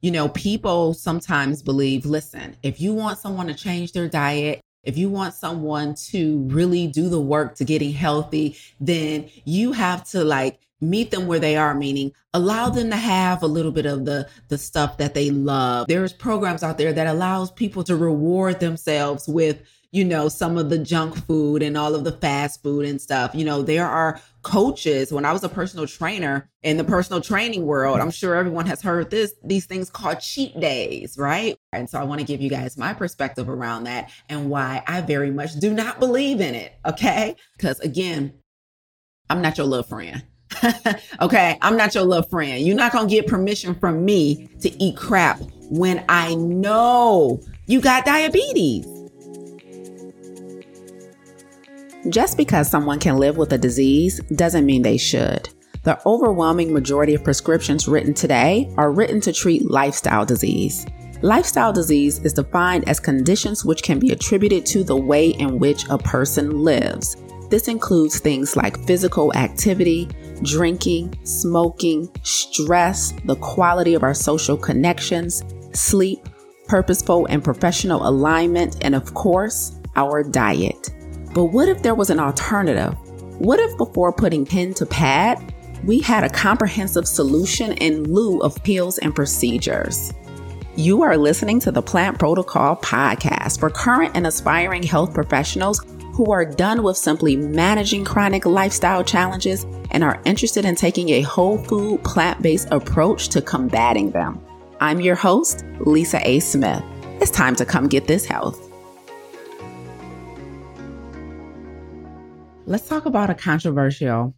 you know, people sometimes believe, listen, if you want someone to change their diet, if you want someone to really do the work to getting healthy, then you have to like meet them where they are meaning allow them to have a little bit of the the stuff that they love. There's programs out there that allows people to reward themselves with you know, some of the junk food and all of the fast food and stuff. You know, there are coaches. When I was a personal trainer in the personal training world, I'm sure everyone has heard this, these things called cheat days, right? And so I want to give you guys my perspective around that and why I very much do not believe in it. Okay. Because again, I'm not your love friend. okay. I'm not your love friend. You're not going to get permission from me to eat crap when I know you got diabetes. Just because someone can live with a disease doesn't mean they should. The overwhelming majority of prescriptions written today are written to treat lifestyle disease. Lifestyle disease is defined as conditions which can be attributed to the way in which a person lives. This includes things like physical activity, drinking, smoking, stress, the quality of our social connections, sleep, purposeful and professional alignment, and of course, our diet. But what if there was an alternative? What if before putting pen to pad, we had a comprehensive solution in lieu of pills and procedures? You are listening to the Plant Protocol podcast for current and aspiring health professionals who are done with simply managing chronic lifestyle challenges and are interested in taking a whole food, plant based approach to combating them. I'm your host, Lisa A. Smith. It's time to come get this health. Let's talk about a controversial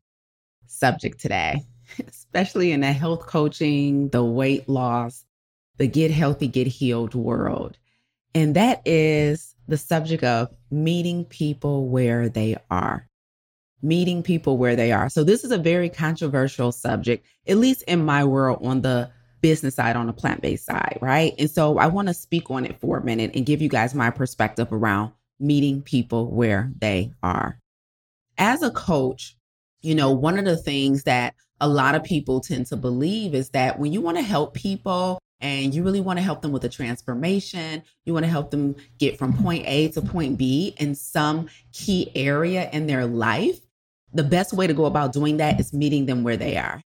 subject today, especially in the health coaching, the weight loss, the get healthy, get healed world. And that is the subject of meeting people where they are. Meeting people where they are. So, this is a very controversial subject, at least in my world on the business side, on the plant based side, right? And so, I want to speak on it for a minute and give you guys my perspective around meeting people where they are as a coach, you know, one of the things that a lot of people tend to believe is that when you want to help people and you really want to help them with a transformation, you want to help them get from point A to point B in some key area in their life, the best way to go about doing that is meeting them where they are.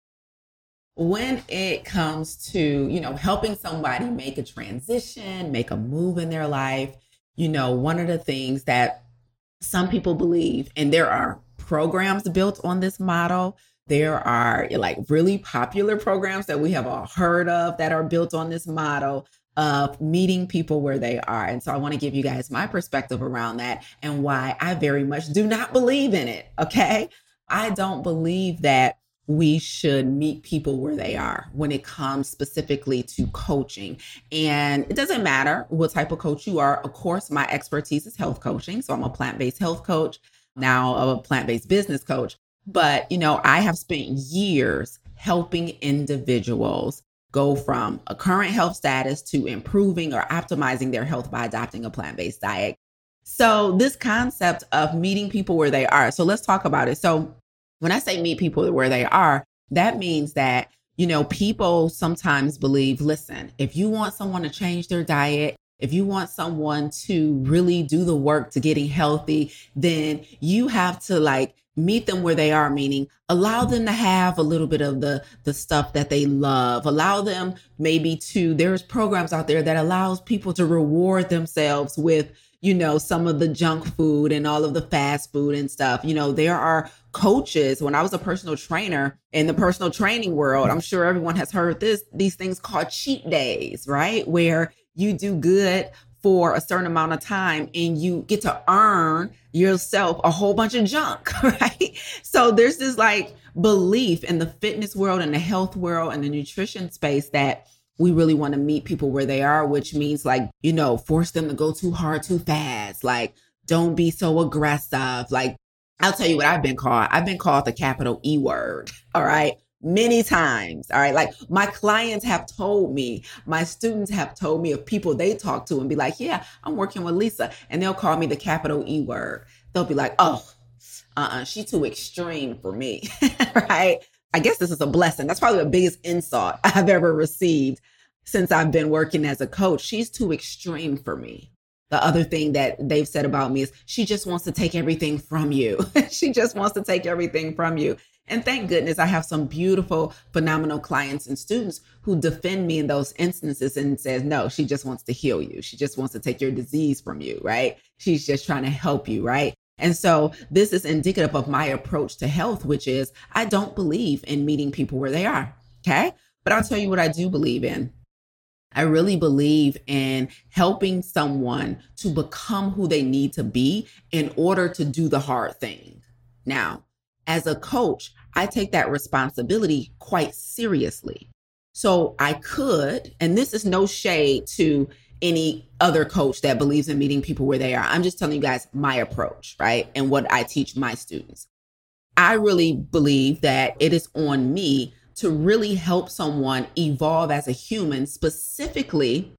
When it comes to, you know, helping somebody make a transition, make a move in their life, you know, one of the things that some people believe, and there are programs built on this model. There are like really popular programs that we have all heard of that are built on this model of meeting people where they are. And so I want to give you guys my perspective around that and why I very much do not believe in it. Okay. I don't believe that we should meet people where they are when it comes specifically to coaching. And it doesn't matter what type of coach you are. Of course, my expertise is health coaching. So I'm a plant based health coach, now a plant based business coach. But, you know, I have spent years helping individuals go from a current health status to improving or optimizing their health by adopting a plant based diet. So, this concept of meeting people where they are. So, let's talk about it. So, when I say meet people where they are, that means that, you know, people sometimes believe, listen, if you want someone to change their diet, if you want someone to really do the work to getting healthy, then you have to like meet them where they are meaning allow them to have a little bit of the the stuff that they love. Allow them maybe to there's programs out there that allows people to reward themselves with you know, some of the junk food and all of the fast food and stuff. You know, there are coaches. When I was a personal trainer in the personal training world, I'm sure everyone has heard this, these things called cheat days, right? Where you do good for a certain amount of time and you get to earn yourself a whole bunch of junk, right? So there's this like belief in the fitness world and the health world and the nutrition space that we really want to meet people where they are, which means like, you know, force them to go too hard too fast. Like, don't be so aggressive. Like, I'll tell you what I've been called. I've been called the capital E word. All right. Many times. All right. Like my clients have told me, my students have told me of people they talk to and be like, yeah, I'm working with Lisa. And they'll call me the capital E word. They'll be like, oh, uh-uh, she's too extreme for me. right. I guess this is a blessing. That's probably the biggest insult I've ever received since I've been working as a coach. She's too extreme for me. The other thing that they've said about me is she just wants to take everything from you. she just wants to take everything from you. And thank goodness I have some beautiful, phenomenal clients and students who defend me in those instances and says, no, she just wants to heal you. She just wants to take your disease from you, right? She's just trying to help you, right? And so this is indicative of my approach to health, which is I don't believe in meeting people where they are. Okay. But I'll tell you what I do believe in. I really believe in helping someone to become who they need to be in order to do the hard thing. Now, as a coach, I take that responsibility quite seriously. So I could, and this is no shade to any other coach that believes in meeting people where they are. I'm just telling you guys my approach, right? And what I teach my students. I really believe that it is on me to really help someone evolve as a human, specifically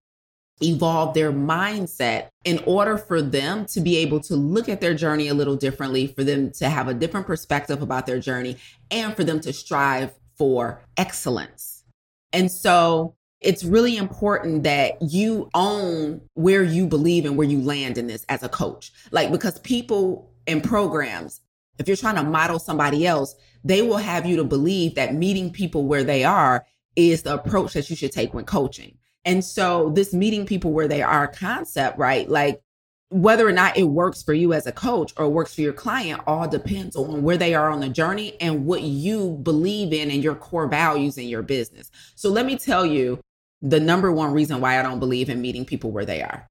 evolve their mindset in order for them to be able to look at their journey a little differently, for them to have a different perspective about their journey, and for them to strive for excellence. And so it's really important that you own where you believe and where you land in this as a coach. Like, because people and programs, if you're trying to model somebody else, they will have you to believe that meeting people where they are is the approach that you should take when coaching. And so this meeting people where they are concept, right? Like whether or not it works for you as a coach or works for your client all depends on where they are on the journey and what you believe in and your core values in your business. So let me tell you the number one reason why I don't believe in meeting people where they are.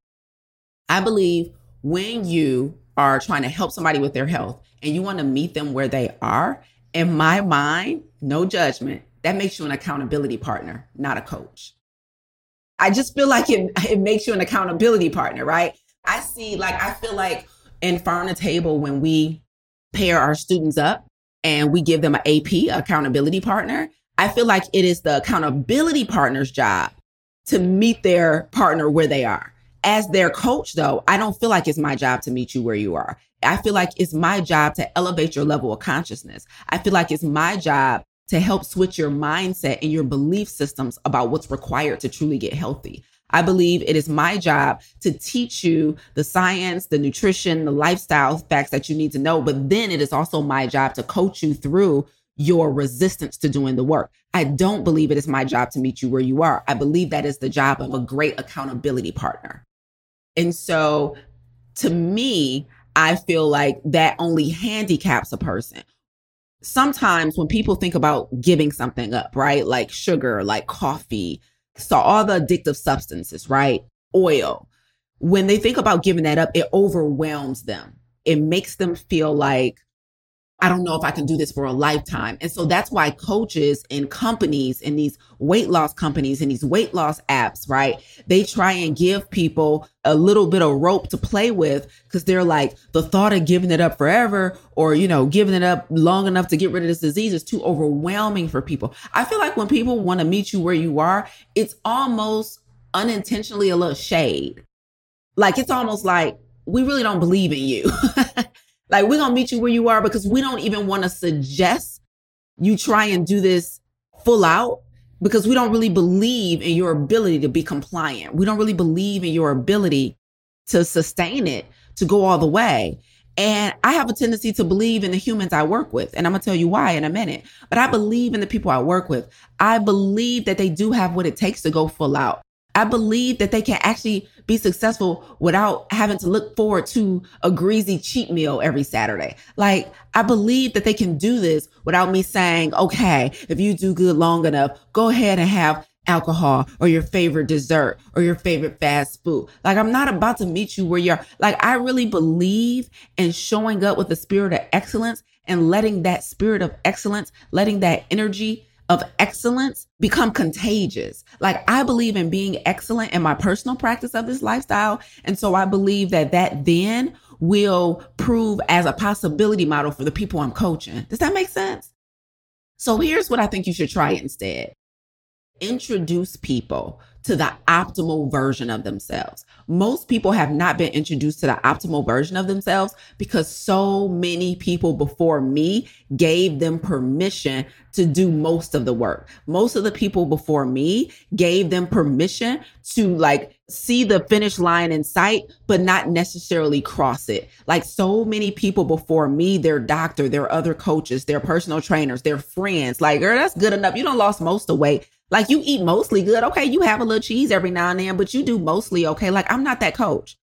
I believe when you are trying to help somebody with their health and you want to meet them where they are, in my mind, no judgment, that makes you an accountability partner, not a coach. I just feel like it, it makes you an accountability partner, right? I see, like, I feel like in Farm to Table, when we pair our students up and we give them an AP, accountability partner, I feel like it is the accountability partner's job to meet their partner where they are. As their coach, though, I don't feel like it's my job to meet you where you are. I feel like it's my job to elevate your level of consciousness. I feel like it's my job to help switch your mindset and your belief systems about what's required to truly get healthy. I believe it is my job to teach you the science, the nutrition, the lifestyle facts that you need to know. But then it is also my job to coach you through your resistance to doing the work. I don't believe it is my job to meet you where you are. I believe that is the job of a great accountability partner. And so to me, I feel like that only handicaps a person sometimes when people think about giving something up, right? Like sugar, like coffee, so all the addictive substances, right? Oil. When they think about giving that up, it overwhelms them. It makes them feel like I don't know if I can do this for a lifetime. And so that's why coaches and companies and these weight loss companies and these weight loss apps, right? They try and give people a little bit of rope to play with because they're like, the thought of giving it up forever or, you know, giving it up long enough to get rid of this disease is too overwhelming for people. I feel like when people want to meet you where you are, it's almost unintentionally a little shade. Like it's almost like, we really don't believe in you. Like we're gonna meet you where you are because we don't even want to suggest you try and do this full out because we don't really believe in your ability to be compliant. We don't really believe in your ability to sustain it, to go all the way. And I have a tendency to believe in the humans I work with. And I'm going to tell you why in a minute. But I believe in the people I work with. I believe that they do have what it takes to go full out. I believe that they can actually be successful without having to look forward to a greasy cheat meal every Saturday. Like, I believe that they can do this without me saying, okay, if you do good long enough, go ahead and have alcohol or your favorite dessert or your favorite fast food. Like, I'm not about to meet you where you're. Like, I really believe in showing up with the spirit of excellence and letting that spirit of excellence, letting that energy of excellence become contagious. Like I believe in being excellent in my personal practice of this lifestyle. And so I believe that that then will prove as a possibility model for the people I'm coaching. Does that make sense? So here's what I think you should try instead. Introduce people to the optimal version of themselves. Most people have not been introduced to the optimal version of themselves because so many people before me gave them permission to do most of the work. Most of the people before me gave them permission to like see the finish line in sight, but not necessarily cross it. Like so many people before me, their doctor, their other coaches, their personal trainers, their friends, like, girl, that's good enough. You don't lost most of the weight. Like you eat mostly good. Okay, you have a little cheese every now and then, but you do mostly okay. Like I'm not that coach.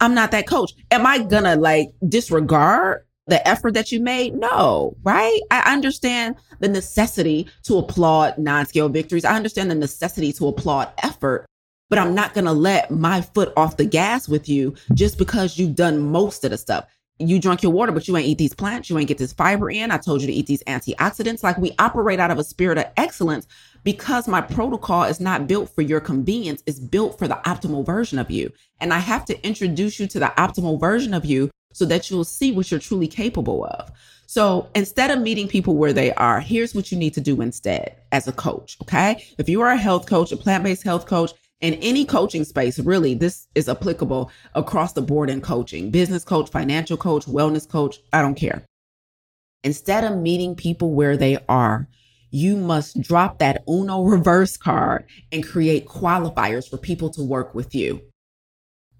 I'm not that coach. Am I gonna like disregard the effort that you made? No, right? I understand the necessity to applaud non-scale victories. I understand the necessity to applaud effort, but I'm not gonna let my foot off the gas with you just because you've done most of the stuff you drunk your water, but you ain't eat these plants. You ain't get this fiber in. I told you to eat these antioxidants. Like we operate out of a spirit of excellence because my protocol is not built for your convenience. It's built for the optimal version of you. And I have to introduce you to the optimal version of you so that you'll see what you're truly capable of. So instead of meeting people where they are, here's what you need to do instead as a coach. Okay. If you are a health coach, a plant based health coach, in any coaching space, really, this is applicable across the board in coaching business coach, financial coach, wellness coach. I don't care. Instead of meeting people where they are, you must drop that Uno reverse card and create qualifiers for people to work with you.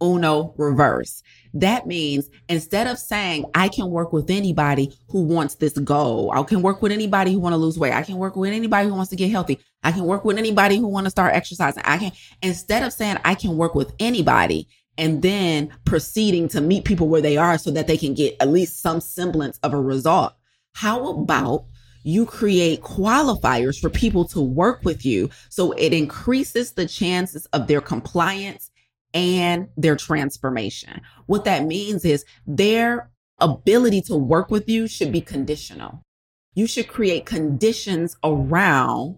Uno reverse. That means instead of saying, I can work with anybody who wants this goal, I can work with anybody who want to lose weight, I can work with anybody who wants to get healthy, I can work with anybody who want to start exercising. I can, instead of saying, I can work with anybody and then proceeding to meet people where they are so that they can get at least some semblance of a result. How about you create qualifiers for people to work with you so it increases the chances of their compliance and their transformation. What that means is their ability to work with you should be conditional. You should create conditions around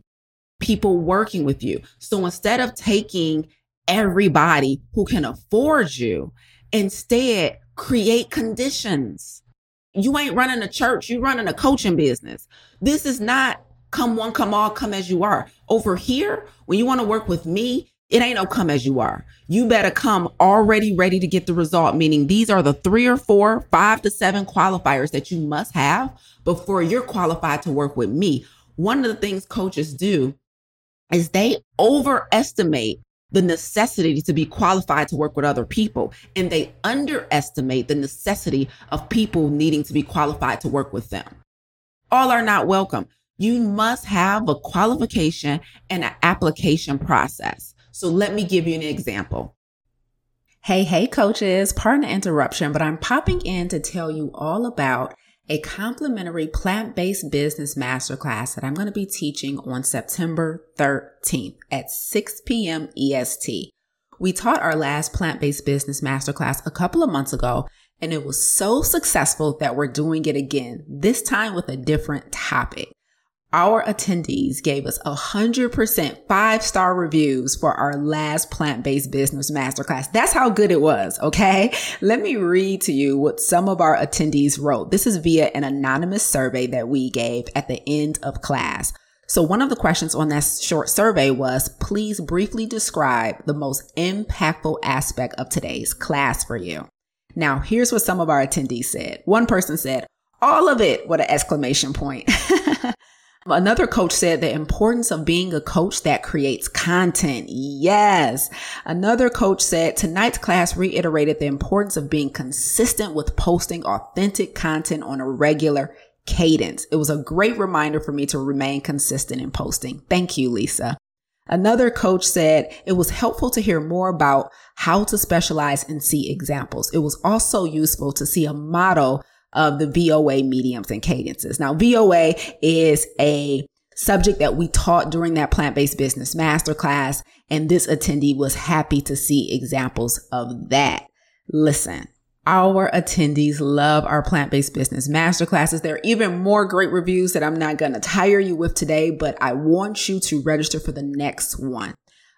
people working with you. So instead of taking everybody who can afford you, instead create conditions. You ain't running a church, you running a coaching business. This is not come one, come all, come as you are. Over here, when you want to work with me, it ain't no come as you are. You better come already ready to get the result, meaning these are the three or four, five to seven qualifiers that you must have before you're qualified to work with me. One of the things coaches do is they overestimate the necessity to be qualified to work with other people and they underestimate the necessity of people needing to be qualified to work with them. All are not welcome. You must have a qualification and an application process. So let me give you an example. Hey, hey, coaches, pardon the interruption, but I'm popping in to tell you all about a complimentary plant based business masterclass that I'm going to be teaching on September 13th at 6 p.m. EST. We taught our last plant based business masterclass a couple of months ago, and it was so successful that we're doing it again, this time with a different topic. Our attendees gave us 100% five star reviews for our last plant based business masterclass. That's how good it was. Okay. Let me read to you what some of our attendees wrote. This is via an anonymous survey that we gave at the end of class. So one of the questions on that short survey was, please briefly describe the most impactful aspect of today's class for you. Now, here's what some of our attendees said. One person said, all of it with an exclamation point. Another coach said the importance of being a coach that creates content. Yes. Another coach said tonight's class reiterated the importance of being consistent with posting authentic content on a regular cadence. It was a great reminder for me to remain consistent in posting. Thank you, Lisa. Another coach said it was helpful to hear more about how to specialize and see examples. It was also useful to see a model of the VOA mediums and cadences. Now, VOA is a subject that we taught during that plant-based business masterclass. And this attendee was happy to see examples of that. Listen, our attendees love our plant-based business masterclasses. There are even more great reviews that I'm not going to tire you with today, but I want you to register for the next one.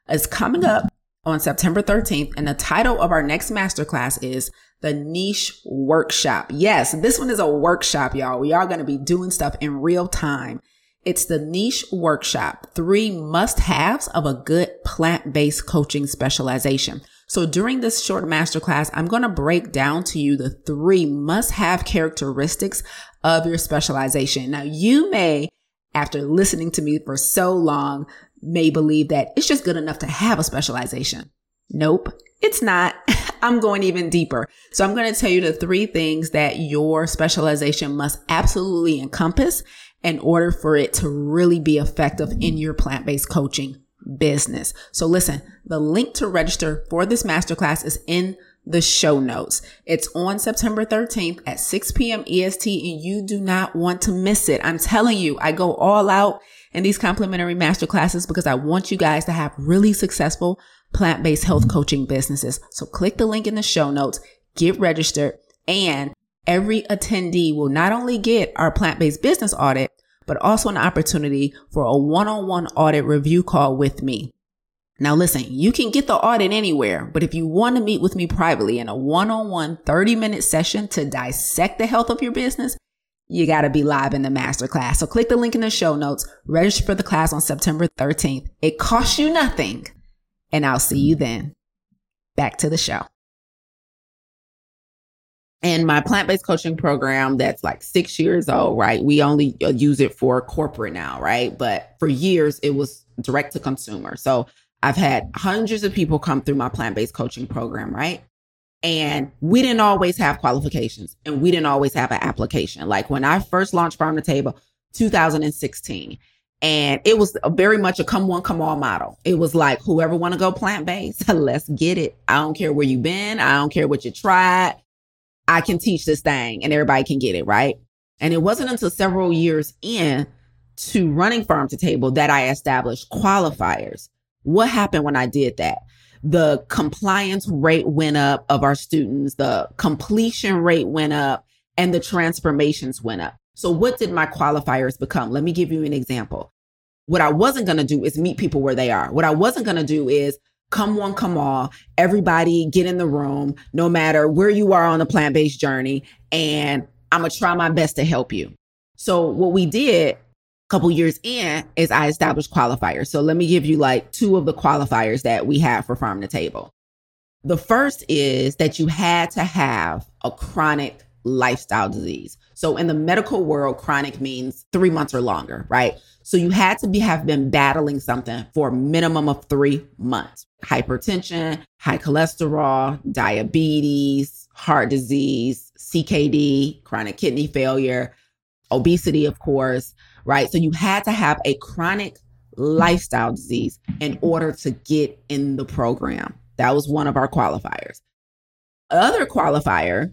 It's coming up on September 13th, and the title of our next masterclass is the niche workshop. Yes, this one is a workshop, y'all. We are going to be doing stuff in real time. It's the niche workshop, three must haves of a good plant based coaching specialization. So during this short masterclass, I'm going to break down to you the three must have characteristics of your specialization. Now you may, after listening to me for so long, may believe that it's just good enough to have a specialization. Nope, it's not. I'm going even deeper. So I'm going to tell you the three things that your specialization must absolutely encompass in order for it to really be effective in your plant-based coaching business. So listen, the link to register for this masterclass is in the show notes. It's on September 13th at 6 p.m. EST and you do not want to miss it. I'm telling you, I go all out in these complimentary masterclasses because I want you guys to have really successful plant-based health coaching businesses. So click the link in the show notes, get registered, and every attendee will not only get our plant-based business audit, but also an opportunity for a one-on-one audit review call with me. Now listen, you can get the audit anywhere, but if you want to meet with me privately in a one-on-one 30 minute session to dissect the health of your business, you got to be live in the masterclass. So click the link in the show notes, register for the class on September 13th. It costs you nothing and I'll see you then. Back to the show. And my plant based coaching program that's like six years old, right? We only uh, use it for corporate now, right? But for years, it was direct to consumer. So I've had hundreds of people come through my plant based coaching program, right? And we didn't always have qualifications and we didn't always have an application. Like when I first launched Farm to Table, 2016, and it was very much a come one, come all model. It was like, whoever want to go plant based, let's get it. I don't care where you've been. I don't care what you tried. I can teach this thing and everybody can get it. Right. And it wasn't until several years in to running farm to table that I established qualifiers. What happened when I did that? The compliance rate went up of our students. The completion rate went up and the transformations went up. So what did my qualifiers become? Let me give you an example. What I wasn't going to do is meet people where they are. What I wasn't going to do is come one, come all, everybody get in the room, no matter where you are on the plant based journey. And I'm going to try my best to help you. So what we did a couple years in is I established qualifiers. So let me give you like two of the qualifiers that we have for farm to table. The first is that you had to have a chronic lifestyle disease. So in the medical world, chronic means three months or longer, right? So you had to be have been battling something for a minimum of three months. Hypertension, high cholesterol, diabetes, heart disease, CKD, chronic kidney failure, obesity, of course, right? So you had to have a chronic lifestyle disease in order to get in the program. That was one of our qualifiers. Other qualifier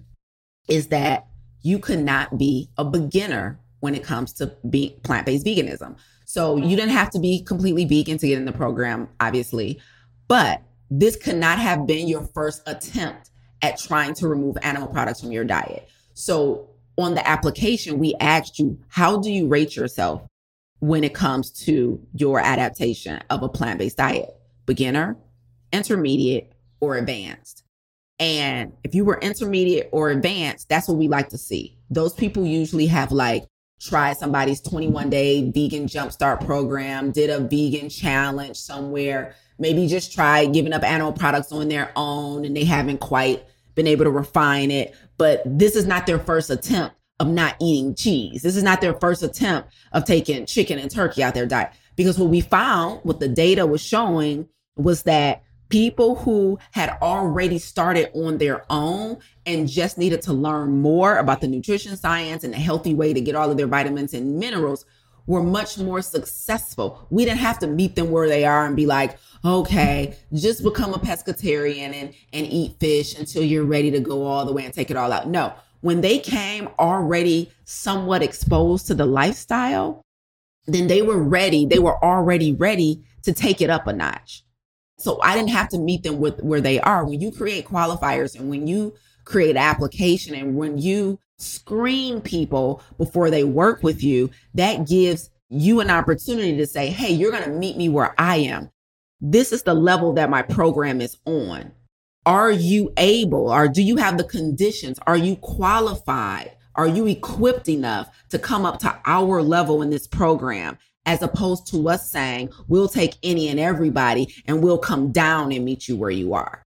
is that you could not be a beginner when it comes to be plant-based veganism. So you didn't have to be completely vegan to get in the program, obviously, but this could not have been your first attempt at trying to remove animal products from your diet. So on the application, we asked you, how do you rate yourself when it comes to your adaptation of a plant-based diet? Beginner, intermediate, or advanced? And if you were intermediate or advanced, that's what we like to see. Those people usually have like tried somebody's 21 day vegan jumpstart program, did a vegan challenge somewhere, maybe just tried giving up animal products on their own and they haven't quite been able to refine it. But this is not their first attempt of not eating cheese. This is not their first attempt of taking chicken and turkey out their diet. Because what we found, what the data was showing was that people who had already started on their own and just needed to learn more about the nutrition science and the healthy way to get all of their vitamins and minerals were much more successful. We didn't have to meet them where they are and be like, okay, just become a pescatarian and, and eat fish until you're ready to go all the way and take it all out. No, when they came already somewhat exposed to the lifestyle, then they were ready. They were already ready to take it up a notch. So I didn't have to meet them with where they are. When you create qualifiers and when you create application and when you screen people before they work with you, that gives you an opportunity to say, Hey, you're going to meet me where I am. This is the level that my program is on. Are you able or do you have the conditions? Are you qualified? Are you equipped enough to come up to our level in this program? As opposed to us saying, we'll take any and everybody and we'll come down and meet you where you are.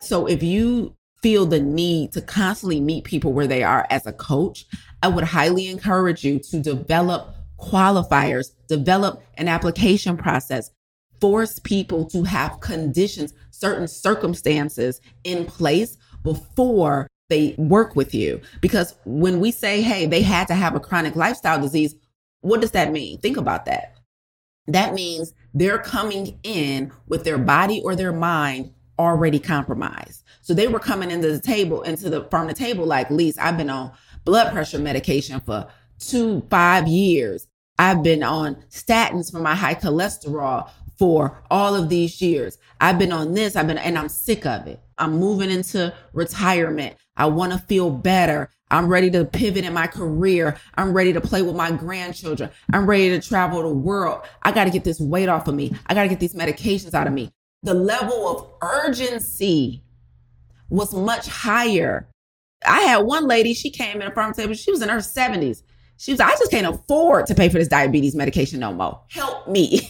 So if you feel the need to constantly meet people where they are as a coach, I would highly encourage you to develop qualifiers, develop an application process, force people to have conditions, certain circumstances in place before they work with you. Because when we say, hey, they had to have a chronic lifestyle disease, what does that mean? Think about that. That means they're coming in with their body or their mind already compromised. So they were coming into the table, into the Farm to Table like, Lise, I've been on blood pressure medication for two, five years. I've been on statins for my high cholesterol for all of these years. I've been on this, I've been, and I'm sick of it. I'm moving into retirement. I want to feel better. I'm ready to pivot in my career. I'm ready to play with my grandchildren. I'm ready to travel the world. I got to get this weight off of me. I got to get these medications out of me. The level of urgency was much higher. I had one lady, she came in a farm table, she was in her 70s. She was, I just can't afford to pay for this diabetes medication no more. Help me.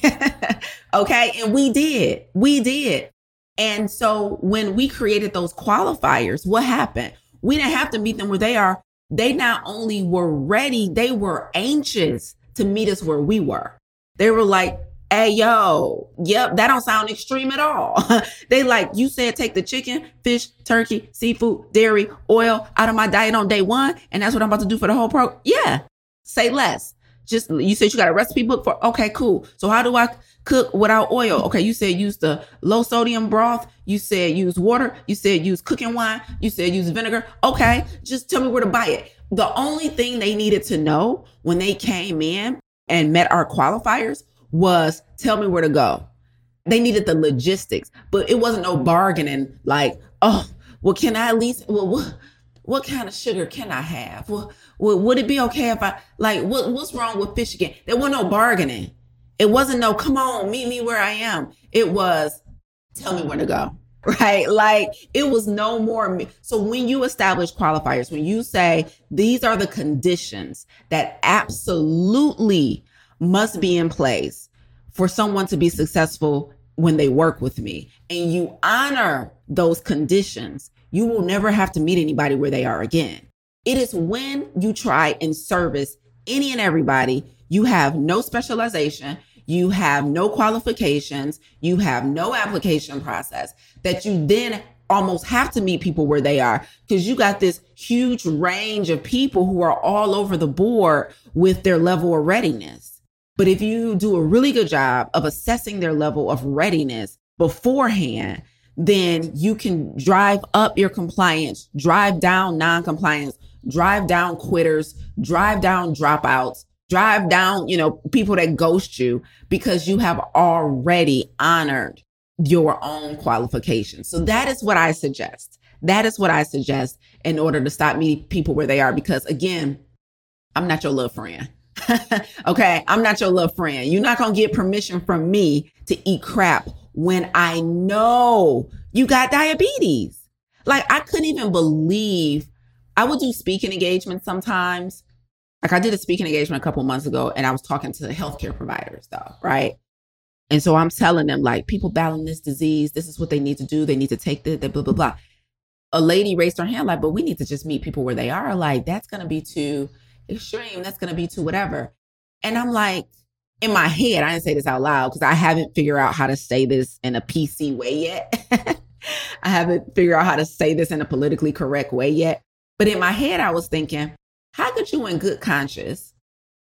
okay. And we did. We did. And so when we created those qualifiers, what happened? We didn't have to meet them where they are. They not only were ready, they were anxious to meet us where we were. They were like, Hey, yo, yep, that don't sound extreme at all. they like, you said take the chicken, fish, turkey, seafood, dairy, oil out of my diet on day one. And that's what I'm about to do for the whole pro Yeah, say less. Just, you said you got a recipe book for, okay, cool. So how do I cook without oil? Okay, you said use the low sodium broth. You said use water. You said use cooking wine. You said use vinegar. Okay, just tell me where to buy it. The only thing they needed to know when they came in and met our qualifiers was tell me where to go. They needed the logistics, but it wasn't no bargaining like, oh, well, can I at least, well, what, what kind of sugar can I have? Well, would it be okay if I, like, what, what's wrong with fish again? There was no bargaining. It wasn't no, come on, meet me where I am. It was, tell me where to go. Right. Like it was no more. Me- So when you establish qualifiers, when you say these are the conditions that absolutely must be in place for someone to be successful when they work with me and you honor those conditions, you will never have to meet anybody where they are again. It is when you try and service any and everybody, you have no specialization, you have no qualifications, you have no application process that you then almost have to meet people where they are because you got this huge range of people who are all over the board with their level of readiness. But if you do a really good job of assessing their level of readiness beforehand, then you can drive up your compliance, drive down non-compliance, drive down quitters, drive down dropouts, drive down, you know, people that ghost you because you have already honored your own qualifications. So that is what I suggest. That is what I suggest in order to stop meeting people where they are. Because again, I'm not your little friend. okay. I'm not your little friend. You're not going to get permission from me to eat crap when I know you got diabetes. Like I couldn't even believe I would do speaking engagements sometimes. Like I did a speaking engagement a couple months ago and I was talking to the healthcare providers though, right? And so I'm telling them like people battling this disease, this is what they need to do. They need to take the, the blah, blah, blah. A lady raised her hand like, but we need to just meet people where they are. Like that's going to be too extreme. That's going to be too whatever. And I'm like, in my head, I didn't say this out loud because I haven't figured out how to say this in a PC way yet. I haven't figured out how to say this in a politically correct way yet. But in my head, I was thinking, how could you, in good conscience,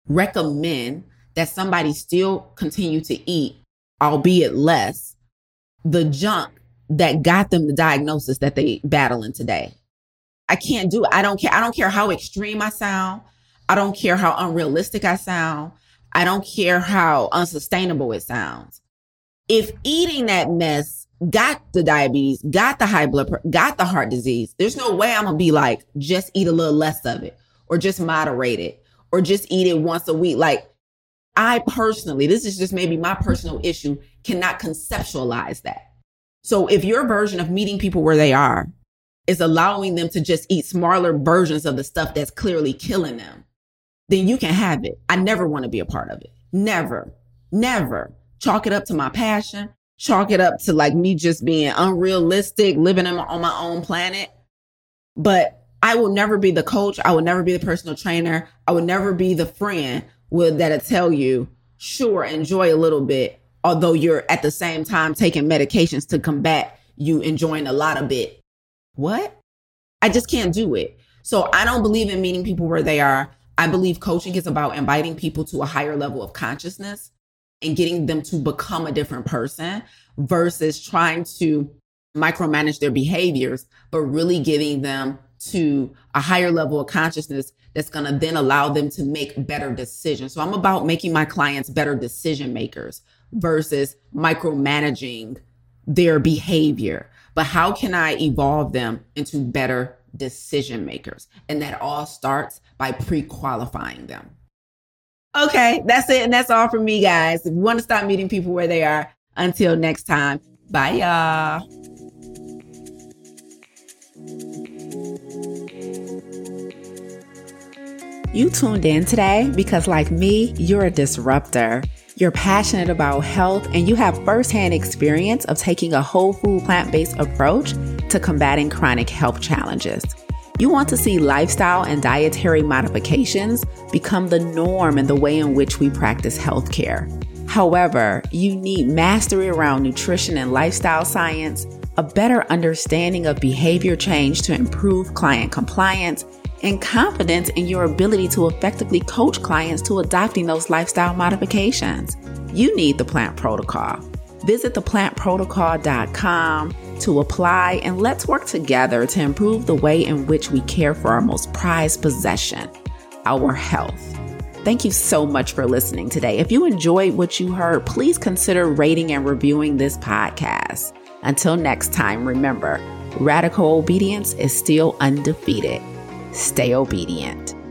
recommend that somebody still continue to eat, albeit less, the junk that got them the diagnosis that they battling today? I can't do it. I don't care. I don't care how extreme I sound. I don't care how unrealistic I sound. I don't care how unsustainable it sounds. If eating that mess got the diabetes, got the high blood got the heart disease, there's no way I'm gonna be like, just eat a little less of it or just moderate it or just eat it once a week. Like, I personally, this is just maybe my personal issue, cannot conceptualize that. So if your version of meeting people where they are is allowing them to just eat smaller versions of the stuff that's clearly killing them, then you can have it. I never want to be a part of it. Never, never. Chalk it up to my passion. Chalk it up to like me just being unrealistic, living on my own planet. But I will never be the coach. I will never be the personal trainer. I will never be the friend with that'll tell you, sure, enjoy a little bit, although you're at the same time taking medications to combat you enjoying a lot of it. What? I just can't do it. So I don't believe in meeting people where they are. I believe coaching is about inviting people to a higher level of consciousness and getting them to become a different person versus trying to micromanage their behaviors, but really giving them to a higher level of consciousness that's going to then allow them to make better decisions. So I'm about making my clients better decision makers versus micromanaging their behavior. But how can I evolve them into better decision makers? And that all starts by pre qualifying them. Okay, that's it. And that's all from me, guys. If you want to stop meeting people where they are, until next time, bye, y'all. You tuned in today because, like me, you're a disruptor. You're passionate about health and you have firsthand experience of taking a whole food plant based approach to combating chronic health challenges. You want to see lifestyle and dietary modifications become the norm in the way in which we practice healthcare. However, you need mastery around nutrition and lifestyle science, a better understanding of behavior change to improve client compliance, and confidence in your ability to effectively coach clients to adopting those lifestyle modifications. You need the plant protocol. Visit theplantprotocol.com to apply and let's work together to improve the way in which we care for our most prized possession, our health. Thank you so much for listening today. If you enjoyed what you heard, please consider rating and reviewing this podcast. Until next time, remember, radical obedience is still undefeated. Stay obedient.